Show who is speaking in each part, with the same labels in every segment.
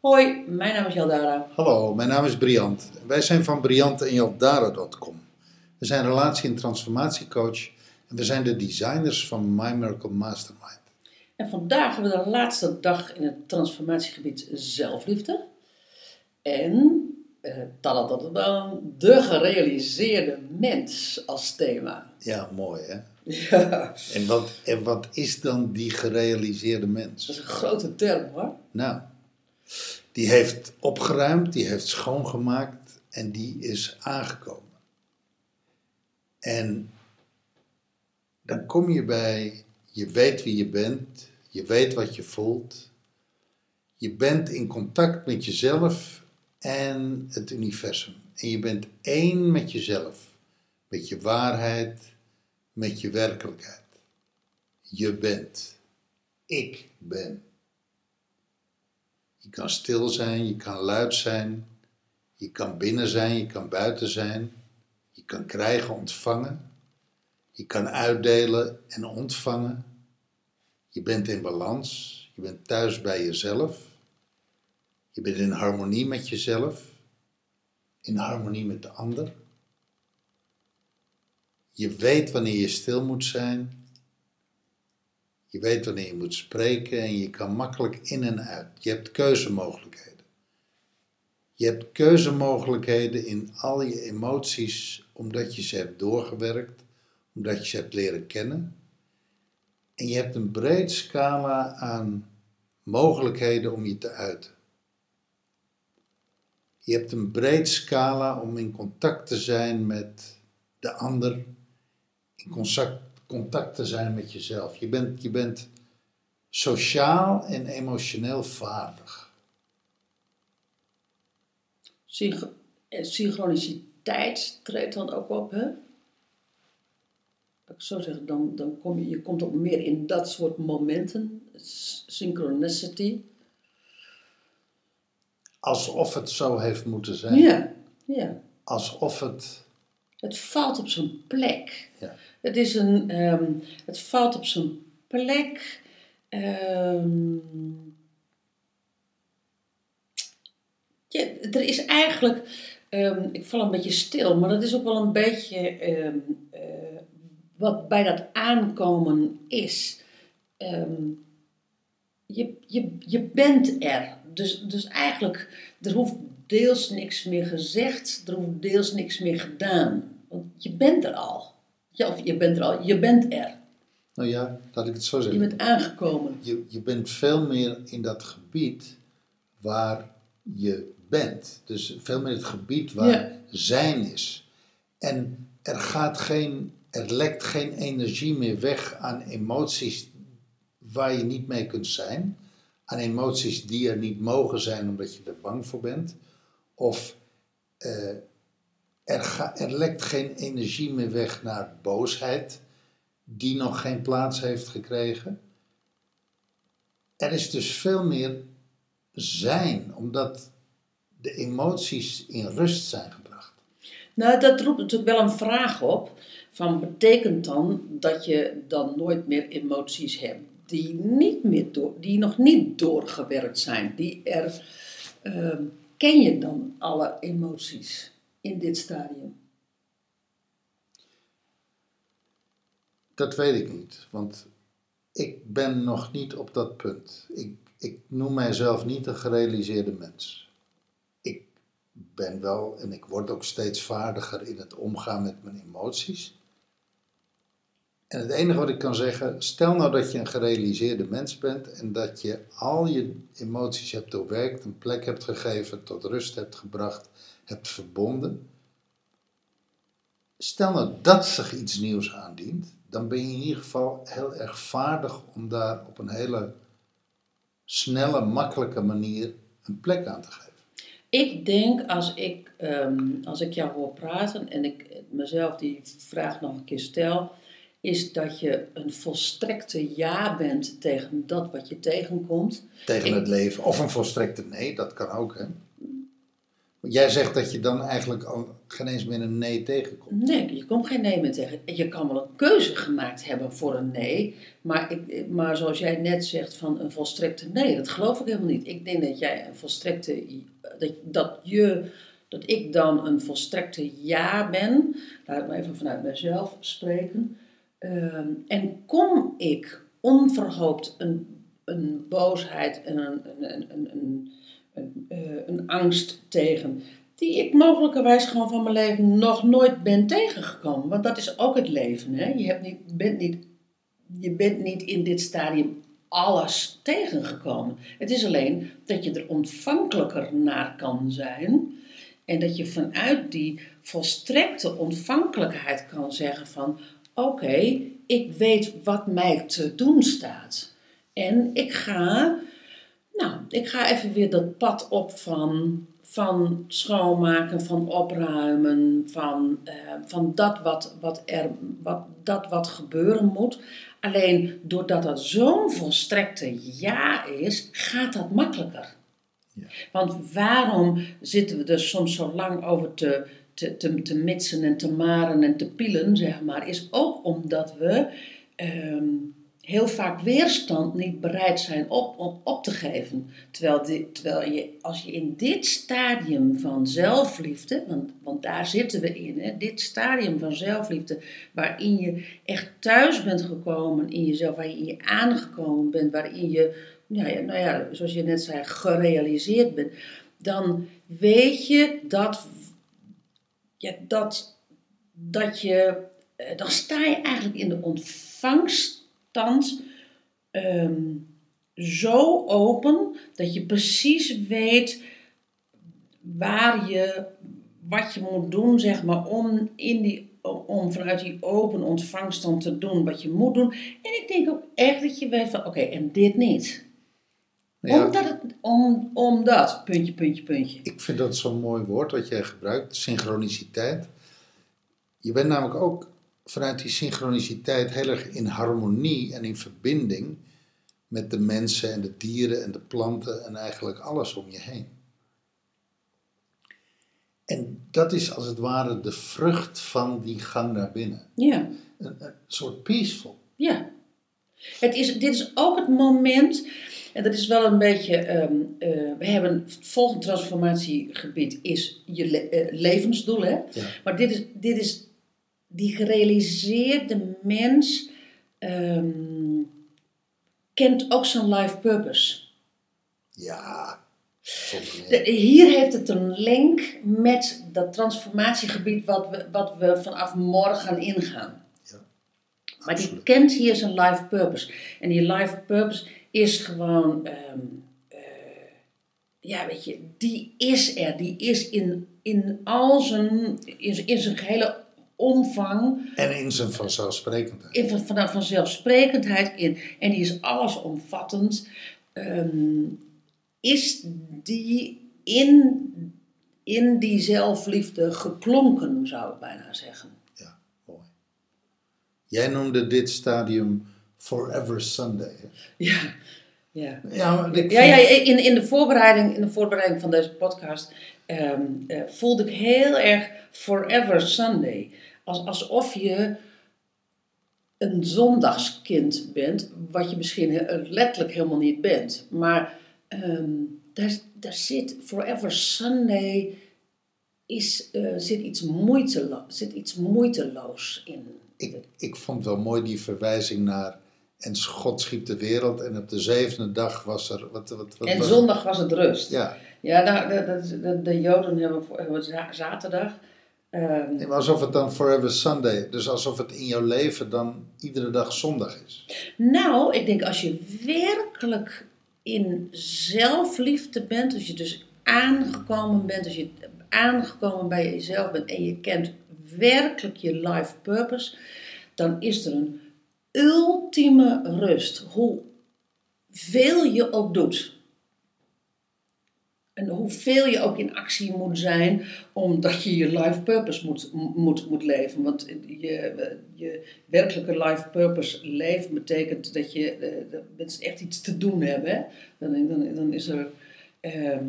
Speaker 1: Hoi, mijn naam is Jaldara.
Speaker 2: Hallo, mijn naam is Briant. Wij zijn van Briant en Jaldara.com. We zijn relatie- en transformatiecoach en we zijn de designers van My Miracle Mastermind.
Speaker 1: En vandaag hebben we de laatste dag in het transformatiegebied zelfliefde. En eh, tadadadadam, de gerealiseerde mens als thema.
Speaker 2: Ja, mooi hè?
Speaker 1: Ja,
Speaker 2: En wat, en wat is dan die gerealiseerde
Speaker 1: dat
Speaker 2: mens?
Speaker 1: is een grote term hoor.
Speaker 2: Nou, die heeft opgeruimd, die heeft schoongemaakt en die is aangekomen. En dan kom je bij, je weet wie je bent, je weet wat je voelt, je bent in contact met jezelf en het universum. En je bent één met jezelf, met je waarheid, met je werkelijkheid. Je bent. Ik ben. Je kan stil zijn, je kan luid zijn, je kan binnen zijn, je kan buiten zijn, je kan krijgen, ontvangen, je kan uitdelen en ontvangen. Je bent in balans, je bent thuis bij jezelf, je bent in harmonie met jezelf, in harmonie met de ander. Je weet wanneer je stil moet zijn, je weet wanneer je moet spreken en je kan makkelijk in en uit. Je hebt keuzemogelijkheden. Je hebt keuzemogelijkheden in al je emoties omdat je ze hebt doorgewerkt, omdat je ze hebt leren kennen. En je hebt een breed scala aan mogelijkheden om je te uiten. Je hebt een breed scala om in contact te zijn met de ander, in contact, te zijn met jezelf. Je bent, je bent sociaal en emotioneel vaardig.
Speaker 1: Eh, synchroniciteit treedt dan ook op, hè? Ik zo zeggen, dan, dan kom je, je komt ook meer in dat soort momenten. Synchronicity.
Speaker 2: Alsof het zo heeft moeten zijn.
Speaker 1: Ja, ja.
Speaker 2: Alsof het.
Speaker 1: Het valt op zijn plek.
Speaker 2: Ja.
Speaker 1: Het is een, ehm, het valt op zijn plek. ehm, ja, er is eigenlijk, ehm, ik val een beetje stil, maar dat is ook wel een beetje eh, wat bij dat aankomen is. Ehm, je, je, je bent er. Dus, dus eigenlijk, er hoeft deels niks meer gezegd, er hoeft deels niks meer gedaan. Want je bent er al. Ja, of je bent er al, je bent er.
Speaker 2: Nou ja, laat ik het zo
Speaker 1: Je
Speaker 2: zeggen.
Speaker 1: bent aangekomen.
Speaker 2: Je, je bent veel meer in dat gebied waar je bent. Dus veel meer het gebied waar
Speaker 1: Ja.
Speaker 2: zijn is. En er gaat geen, er lekt geen energie meer weg aan emoties waar je niet mee kunt zijn. Aan emoties die er niet mogen zijn omdat je er bang voor bent. Of eh, er, er lekt geen energie meer weg naar boosheid die nog geen plaats heeft gekregen. Er is dus veel meer zijn, omdat de emoties in rust zijn.
Speaker 1: Nou, dat roept natuurlijk wel een vraag op. Van betekent dan dat je dan nooit meer emoties hebt die, niet meer die nog niet doorgewerkt zijn? Die er, ehm, ken je dan alle emoties in dit stadium?
Speaker 2: Dat weet ik niet, want ik ben nog niet op dat punt. Ik, ik noem mijzelf niet een gerealiseerde mens. Ben wel, en ik word ook steeds vaardiger in het omgaan met mijn emoties. En het enige wat ik kan zeggen, stel nou dat je een gerealiseerde mens bent en dat je al je emoties hebt doorwerkt, een plek hebt gegeven, tot rust hebt gebracht, hebt verbonden. Stel nou dat zich iets nieuws aandient, dan ben je in ieder geval heel erg vaardig om daar op een hele snelle, makkelijke manier een plek aan te geven.
Speaker 1: Ik denk als ik, ehm, als ik jou hoor praten en ik mezelf die vraag nog een keer stel, is dat je een volstrekte ja bent tegen dat wat je tegenkomt.
Speaker 2: Tegen
Speaker 1: Ik-
Speaker 2: het leven. Of een volstrekte nee, dat kan ook, hè? Jij zegt dat je dan eigenlijk al geen eens meer een nee tegenkomt.
Speaker 1: Nee, je komt geen nee meer tegen. Je kan wel een keuze gemaakt hebben voor een nee. Maar, ik, maar zoals jij net zegt van een volstrekte nee, dat geloof ik helemaal niet. Ik denk dat jij een volstrekte, dat, dat je, dat ik dan een volstrekte ja ben. Laat ik maar even vanuit mezelf spreken. Ehm, en kom ik onverhoopt een, een boosheid en een, een, een, een, een, eh, een angst tegen die ik mogelijkerwijs gewoon van mijn leven nog nooit ben tegengekomen. Want dat is ook het leven. Hè? Je, hebt niet, bent niet, je bent niet in dit stadium alles tegengekomen. Het is alleen dat je er ontvankelijker naar kan zijn. En dat je vanuit die volstrekte ontvankelijkheid kan zeggen van... Oké, ik weet wat mij te doen staat. En ik ga nou, ik ga even weer dat pad op van, van schoonmaken, van opruimen, van, eh, van dat, wat, wat er, wat, dat wat gebeuren moet. Alleen doordat dat zo'n volstrekte ja is, gaat dat makkelijker.
Speaker 2: Ja.
Speaker 1: Want waarom zitten we er soms zo lang over te, te, te, te mitsen en te maren en te pielen, zeg maar, is ook omdat we ehm, heel vaak weerstand niet bereid zijn op, op, op te geven. Terwijl, di- terwijl je, als je in dit stadium van zelfliefde, want, want daar zitten we in, hè, dit stadium van zelfliefde, waarin je echt thuis bent gekomen in jezelf, waarin je aangekomen bent, waarin je, nou ja, nou ja, zoals je net zei, gerealiseerd bent, dan weet je dat, ja, dat, dat je, eh, dan sta je eigenlijk in de ontvangststand ehm, zo open dat je precies weet waar je, wat je moet doen, zeg maar, om, in die, om vanuit die open ontvangststand te doen wat je moet doen. En ik denk ook echt dat je weet van, oké, en dit niet.
Speaker 2: Ja,
Speaker 1: Omdat, het, om, omdat, puntje, puntje, puntje.
Speaker 2: ik vind dat zo'n mooi woord wat jij gebruikt, synchroniciteit. Je bent namelijk ook vanuit die synchroniciteit heel erg in harmonie en in verbinding met de mensen en de dieren en de planten en eigenlijk alles om je heen. En dat is als het ware de vrucht van die gang naar binnen.
Speaker 1: Ja.
Speaker 2: Een, een soort peaceful.
Speaker 1: Ja. Het is, dit is ook het moment, en dat is wel een beetje, ehm, eh, we hebben het volgende transformatiegebied is je le- eh, levensdoel, hè?
Speaker 2: Ja.
Speaker 1: Maar dit is, dit is die gerealiseerde mens ehm, kent ook zijn life purpose.
Speaker 2: Ja,
Speaker 1: De- hier heeft het een link met dat transformatiegebied wat we, wat we vanaf morgen ingaan.
Speaker 2: Ja,
Speaker 1: Maar die kent hier zijn life purpose. En die life purpose is gewoon, ehm, eh, ja weet je, die is er. Die is in, in al zijn, in, zijn- in zijn gehele omvang,
Speaker 2: En in zijn vanzelfsprekendheid.
Speaker 1: in, van, van, vanzelfsprekendheid in. En die is allesomvattend. Ehm, is die in, in die zelfliefde geklonken, zou ik bijna zeggen.
Speaker 2: Ja, mooi. Jij noemde dit stadium Forever Sunday. hè?
Speaker 1: Ja, ja.
Speaker 2: Ja,
Speaker 1: Ja, ja in, in, de voorbereiding, in de voorbereiding van deze podcast ehm, eh, voelde ik heel erg Forever Sunday. Als, alsof je een zondagskind bent, wat je misschien letterlijk helemaal niet bent. Maar ehm, daar, daar zit Forever Sunday is, eh, zit, iets moeitelo zit iets moeiteloos in.
Speaker 2: ik, ik vond wel mooi die verwijzing naar. En God schiep de wereld en op de zevende dag was er. Wat, wat, wat
Speaker 1: En zondag was het rust.
Speaker 2: Ja,
Speaker 1: Ja, nou, de, de, de, de Joden hebben, voor- hebben za- zaterdag.
Speaker 2: Nee, maar alsof het dan Forever Sunday. Dus alsof het in jouw leven dan iedere dag zondag is.
Speaker 1: nou, ik denk als je werkelijk in zelfliefde bent, als je dus aangekomen bent, als je aangekomen bij jezelf bent en je kent werkelijk je life purpose, dan is er een ultieme rust. Hoeveel je ook doet. En hoeveel je ook in actie moet zijn, omdat je je life purpose moet, moet, moet leven. Want je, je werkelijke life purpose leven betekent dat je eh, dat mensen echt iets te doen hebben. Dan, dan, dan is er. ehm,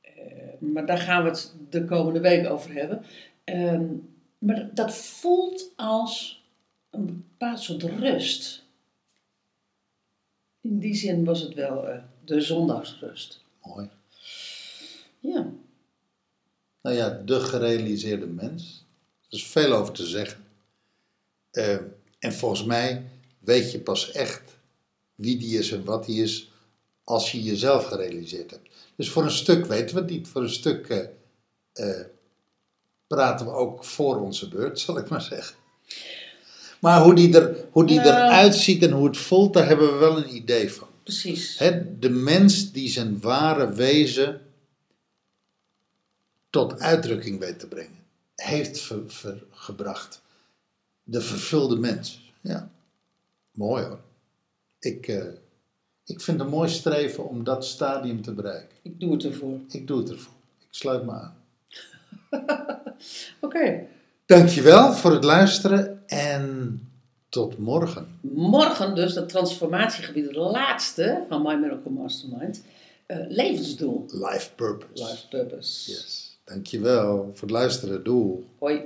Speaker 1: eh, maar daar gaan we het de komende week over hebben. Ehm, maar dat voelt als een bepaald soort rust. In die zin was het wel eh, de zondagsrust.
Speaker 2: Mooi.
Speaker 1: Ja.
Speaker 2: Nou ja, de gerealiseerde mens. Er is veel over te zeggen. Eh, en volgens mij weet je pas echt wie die is en wat die is als je jezelf gerealiseerd hebt. Dus voor een stuk weten we het niet. Voor een stuk eh, eh, praten we ook voor onze beurt, zal ik maar zeggen. Maar hoe die, er, hoe die
Speaker 1: Ja.
Speaker 2: eruit ziet en hoe het voelt, daar hebben we wel een idee van.
Speaker 1: Precies.
Speaker 2: Hè, de mens die zijn ware wezen tot uitdrukking weet te brengen, heeft ver- ver- gebracht. De vervulde mens. Ja, mooi hoor. Ik, eh, ik vind het een mooi streven om dat stadium te bereiken.
Speaker 1: Ik doe het ervoor.
Speaker 2: Ik doe het ervoor. Ik sluit me aan.
Speaker 1: Oké.
Speaker 2: Dankjewel voor het luisteren en tot morgen.
Speaker 1: Morgen dus dat transformatiegebied, het laatste van My Miracle Mastermind. Eh, levensdoel.
Speaker 2: Life purpose.
Speaker 1: Life purpose.
Speaker 2: Yes. Dankjewel voor het luisteren. Doei.
Speaker 1: Hoi.